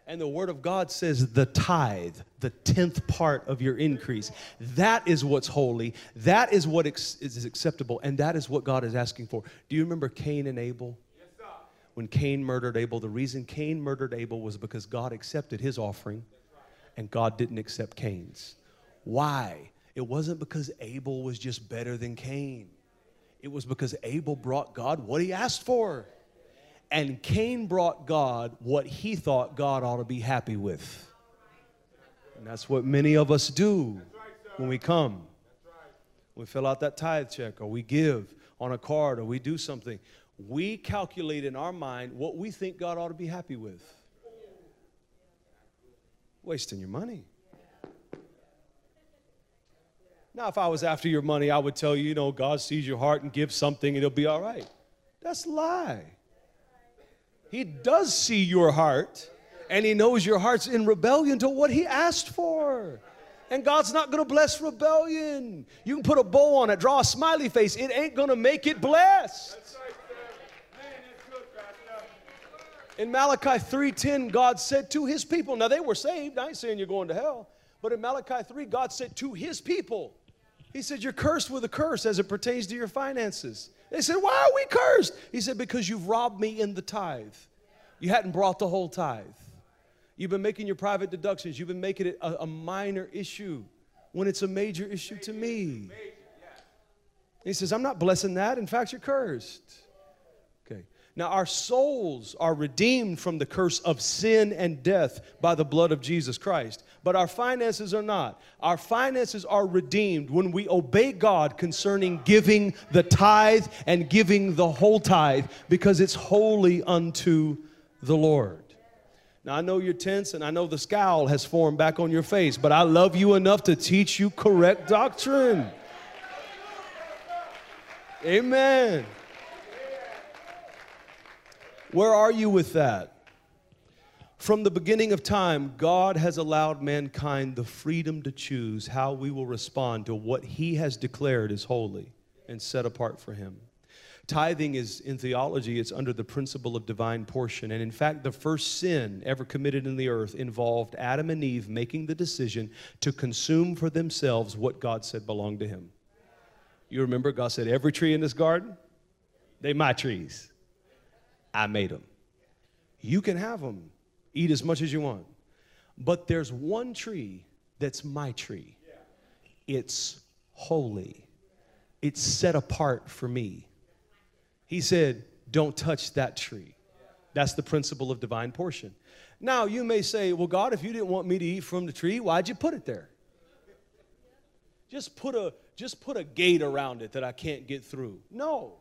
And the Word of God says the tithe, the tenth part of your increase. That is what's holy. That is what is acceptable. And that is what God is asking for. Do you remember Cain and Abel? When Cain murdered Abel, the reason Cain murdered Abel was because God accepted his offering and God didn't accept Cain's. Why? It wasn't because Abel was just better than Cain. It was because Abel brought God what he asked for. And Cain brought God what he thought God ought to be happy with. And that's what many of us do when we come. We fill out that tithe check or we give on a card or we do something. We calculate in our mind what we think God ought to be happy with. Wasting your money. Now, if I was after your money, I would tell you, you know, God sees your heart and gives something and it'll be all right. That's a lie. He does see your heart and he knows your heart's in rebellion to what he asked for. And God's not going to bless rebellion. You can put a bow on it, draw a smiley face. It ain't going to make it blessed. That's right, sir. Man, that's good, Pastor. In Malachi 3:10, God said to his people, now they were saved. I ain't saying you're going to hell, but in Malachi 3, God said to his people, He said, You're cursed with a curse as it pertains to your finances. They said, Why are we cursed? He said, Because you've robbed me in the tithe. You hadn't brought the whole tithe. You've been making your private deductions, you've been making it a, a minor issue when it's a major issue to me. He says, I'm not blessing that. In fact, you're cursed. Okay. Now, our souls are redeemed from the curse of sin and death by the blood of Jesus Christ, but our finances are not. Our finances are redeemed when we obey God concerning giving the tithe and giving the whole tithe because it's holy unto the Lord. Now, I know you're tense and I know the scowl has formed back on your face, but I love you enough to teach you correct doctrine. Amen. Where are you with that? From the beginning of time, God has allowed mankind the freedom to choose how we will respond to what He has declared is holy and set apart for Him. Tithing is, in theology, it's under the principle of divine portion. And in fact, the first sin ever committed in the earth involved Adam and Eve making the decision to consume for themselves what God said belonged to Him. You remember, God said, Every tree in this garden, they my trees. I made them. You can have them, eat as much as you want. But there's one tree that's my tree. It's holy, it's set apart for me. He said, Don't touch that tree. That's the principle of divine portion. Now, you may say, Well, God, if you didn't want me to eat from the tree, why'd you put it there? Just put a just put a gate around it that I can't get through. No.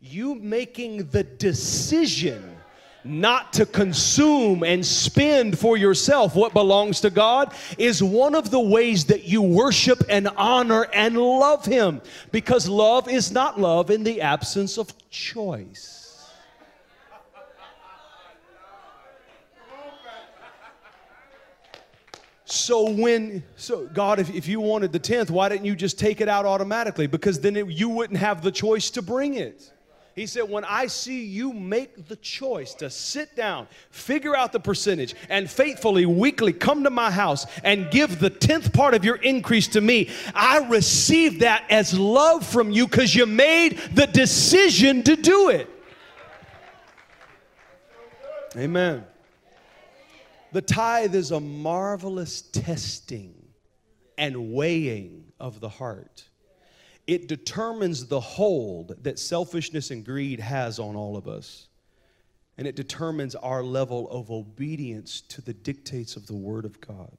You making the decision not to consume and spend for yourself what belongs to God is one of the ways that you worship and honor and love Him. Because love is not love in the absence of choice. So when so God, if, if you wanted the tenth, why didn't you just take it out automatically? Because then it, you wouldn't have the choice to bring it. He said, When I see you make the choice to sit down, figure out the percentage, and faithfully, weekly come to my house and give the tenth part of your increase to me, I receive that as love from you because you made the decision to do it. Amen. The tithe is a marvelous testing and weighing of the heart. It determines the hold that selfishness and greed has on all of us. And it determines our level of obedience to the dictates of the Word of God.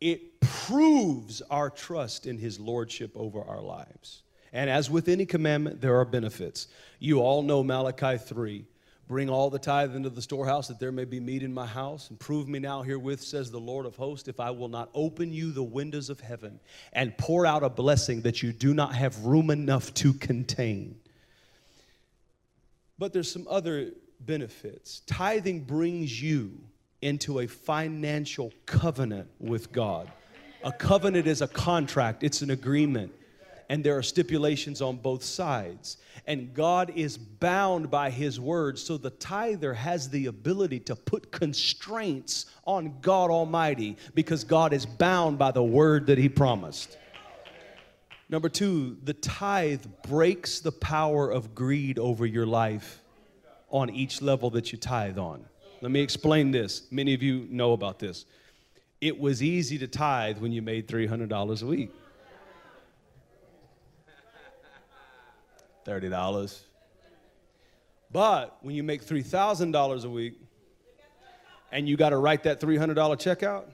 It proves our trust in His Lordship over our lives. And as with any commandment, there are benefits. You all know Malachi 3. Bring all the tithe into the storehouse that there may be meat in my house. And prove me now herewith, says the Lord of hosts, if I will not open you the windows of heaven and pour out a blessing that you do not have room enough to contain. But there's some other benefits. Tithing brings you into a financial covenant with God. A covenant is a contract, it's an agreement and there are stipulations on both sides. And God is bound by His word, so the tither has the ability to put constraints on God Almighty because God is bound by the word that He promised. Number two, the tithe breaks the power of greed over your life on each level that you tithe on. Let me explain this. Many of you know about this. It was easy to tithe when you made $300 a week. $30. But when you make $3,000 a week and you got to write that $300 check out,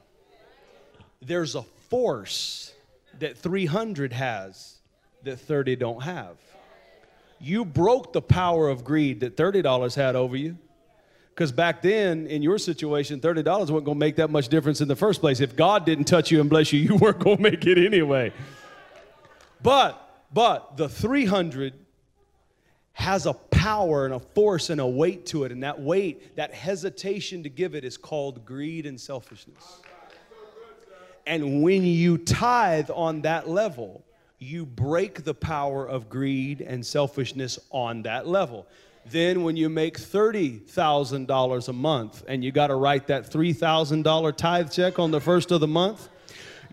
there's a force that 300 has that 30 don't have. You broke the power of greed that $30 had over you. Because back then, in your situation, $30 wasn't going to make that much difference in the first place. If God didn't touch you and bless you, [laughs] you weren't going to make it anyway. But, but the 300 has a power and a force and a weight to it. And that weight, that hesitation to give it, is called greed and selfishness. And when you tithe on that level, you break the power of greed and selfishness on that level. Then, when you make $30,000 a month and you got to write that $3,000 tithe check on the first of the month,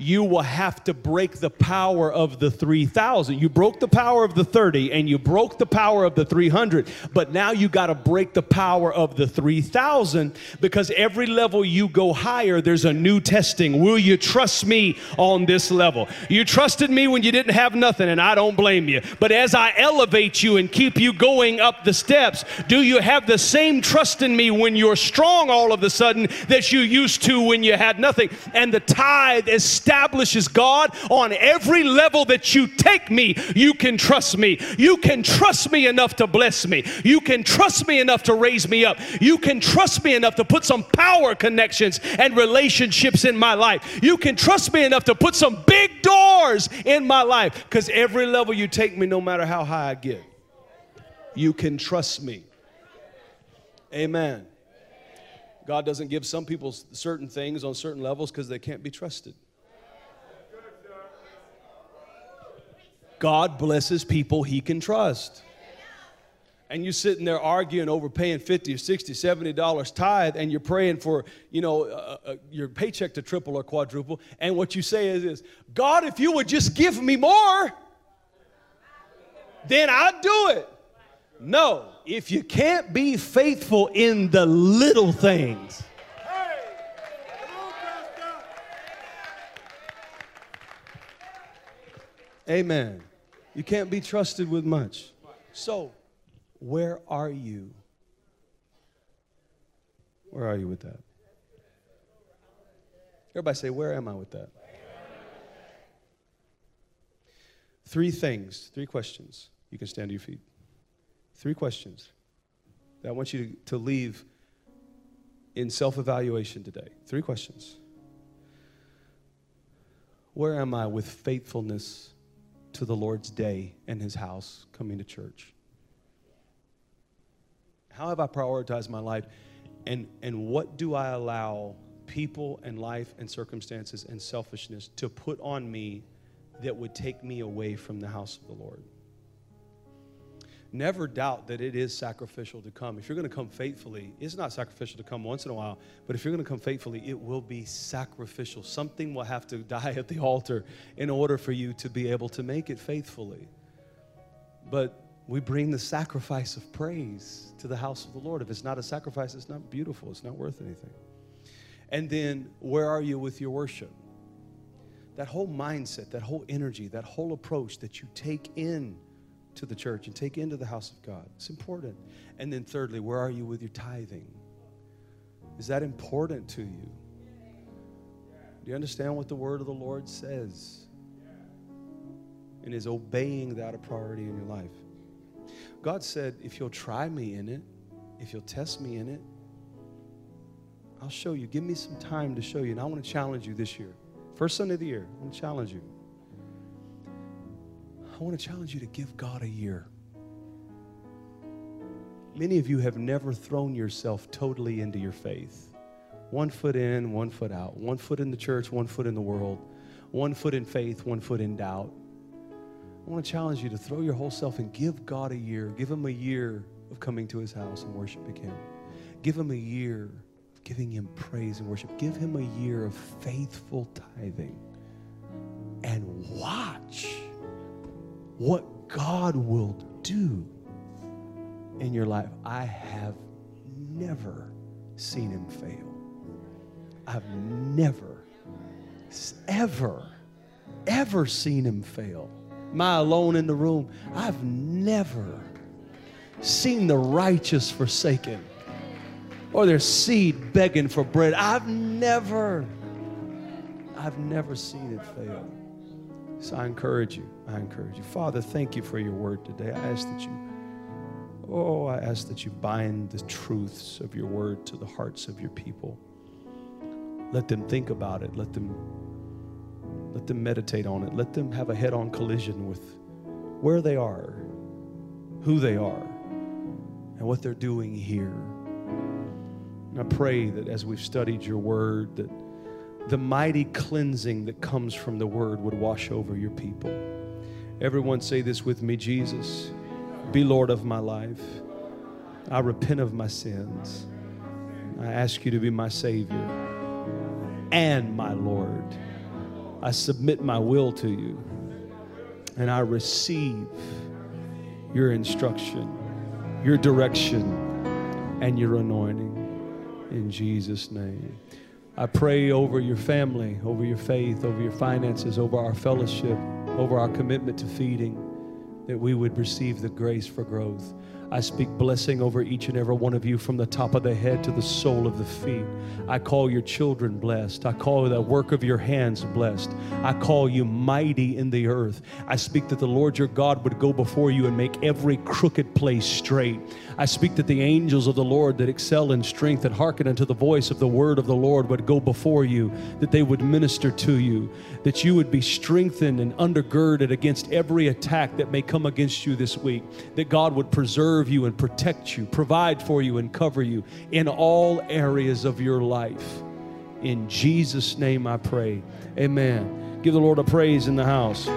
you will have to break the power of the 3,000. You broke the power of the 30 and you broke the power of the 300, but now you got to break the power of the 3,000 because every level you go higher, there's a new testing. Will you trust me on this level? You trusted me when you didn't have nothing, and I don't blame you. But as I elevate you and keep you going up the steps, do you have the same trust in me when you're strong all of a sudden that you used to when you had nothing? And the tithe is establishes God on every level that you take me, you can trust me. You can trust me enough to bless me. You can trust me enough to raise me up. You can trust me enough to put some power connections and relationships in my life. You can trust me enough to put some big doors in my life because every level you take me, no matter how high I get, you can trust me. Amen. God doesn't give some people certain things on certain levels because they can't be trusted. God blesses people he can trust. And you're sitting there arguing over paying 50 or 60, 70 dollars tithe, and you're praying for, you know, uh, uh, your paycheck to triple or quadruple. And what you say is, is, God, if you would just give me more, then I'd do it. No, if you can't be faithful in the little things! Amen. You can't be trusted with much. So, where are you? Where are you with that? Everybody say, Where am I with that? Three things, three questions. You can stand to your feet. Three questions that I want you to, to leave in self evaluation today. Three questions. Where am I with faithfulness to the Lord's day and his house coming to church? How have I prioritized my life? And, and what do I allow people and life and circumstances and selfishness to put on me that would take me away from the house of the Lord? Never doubt that it is sacrificial to come. If you're going to come faithfully, it's not sacrificial to come once in a while, but if you're going to come faithfully, it will be sacrificial. Something will have to [laughs] die at the altar in order for you to be able to make it faithfully. But we bring the sacrifice of praise to the house of the Lord. If it's not a sacrifice, it's not beautiful, it's not worth anything. And then, where are you with your worship? That whole mindset, that whole energy, that whole approach that you take in to the church and take into the house of God. It's important. And then, thirdly, where are you with your tithing? Is that important to you? Do you understand what the word of the Lord says? And is obeying that a priority in your life? God said, if you'll try me in it, if you'll test me in it, I'll show you. Give me some time to show you. And I want to challenge you this year. First Sunday of the year, I want to challenge you. I want to challenge you to give God a year. Many of you have never thrown yourself totally into your faith. One foot in, one foot out. One foot in the church, one foot in the world. One foot in faith, one foot in doubt. I want to challenge you to throw your whole self and give God a year. Give Him a year of coming to His house and worshiping Him. Give Him a year of giving Him praise and worship. Give Him a year of faithful tithing. And watch what God will do in your life. I have never seen Him fail. I've never, ever, ever seen Him fail. My alone in the room? I've never seen the righteous forsaken or their seed begging for bread. I've never, I've never seen it fail. So I encourage you. I encourage you. Father, thank you for your word today. I ask that you, oh, I ask that you bind the truths of your word to the hearts of your people. Let them think about it. Let them let them meditate on it. Let them have a head on collision with where they are, who they are, and what they're doing here. And I pray that as we've studied your word, that the mighty cleansing that comes from the word would wash over your people. Everyone say this with me Jesus, be Lord of my life. I repent of my sins. I ask you to be my Savior and my Lord. I submit my will to you and I receive your instruction, your direction, and your anointing in Jesus' name. I pray over your family, over your faith, over your finances, over our fellowship, over our commitment to feeding, that we would receive the grace for growth. I speak blessing over each and every one of you from the top of the head to the sole of the feet. I call your children blessed. I call the work of your hands blessed. I call you mighty in the earth. I speak that the Lord your God would go before you and make every crooked place straight. I speak that the angels of the Lord that excel in strength and hearken unto the voice of the word of the Lord would go before you, that they would minister to you, that you would be strengthened and undergirded against every attack that may come against you this week, that God would preserve you and protect you, provide for you and cover you in all areas of your life. In Jesus' name I pray. Amen. Give the Lord a praise in the house.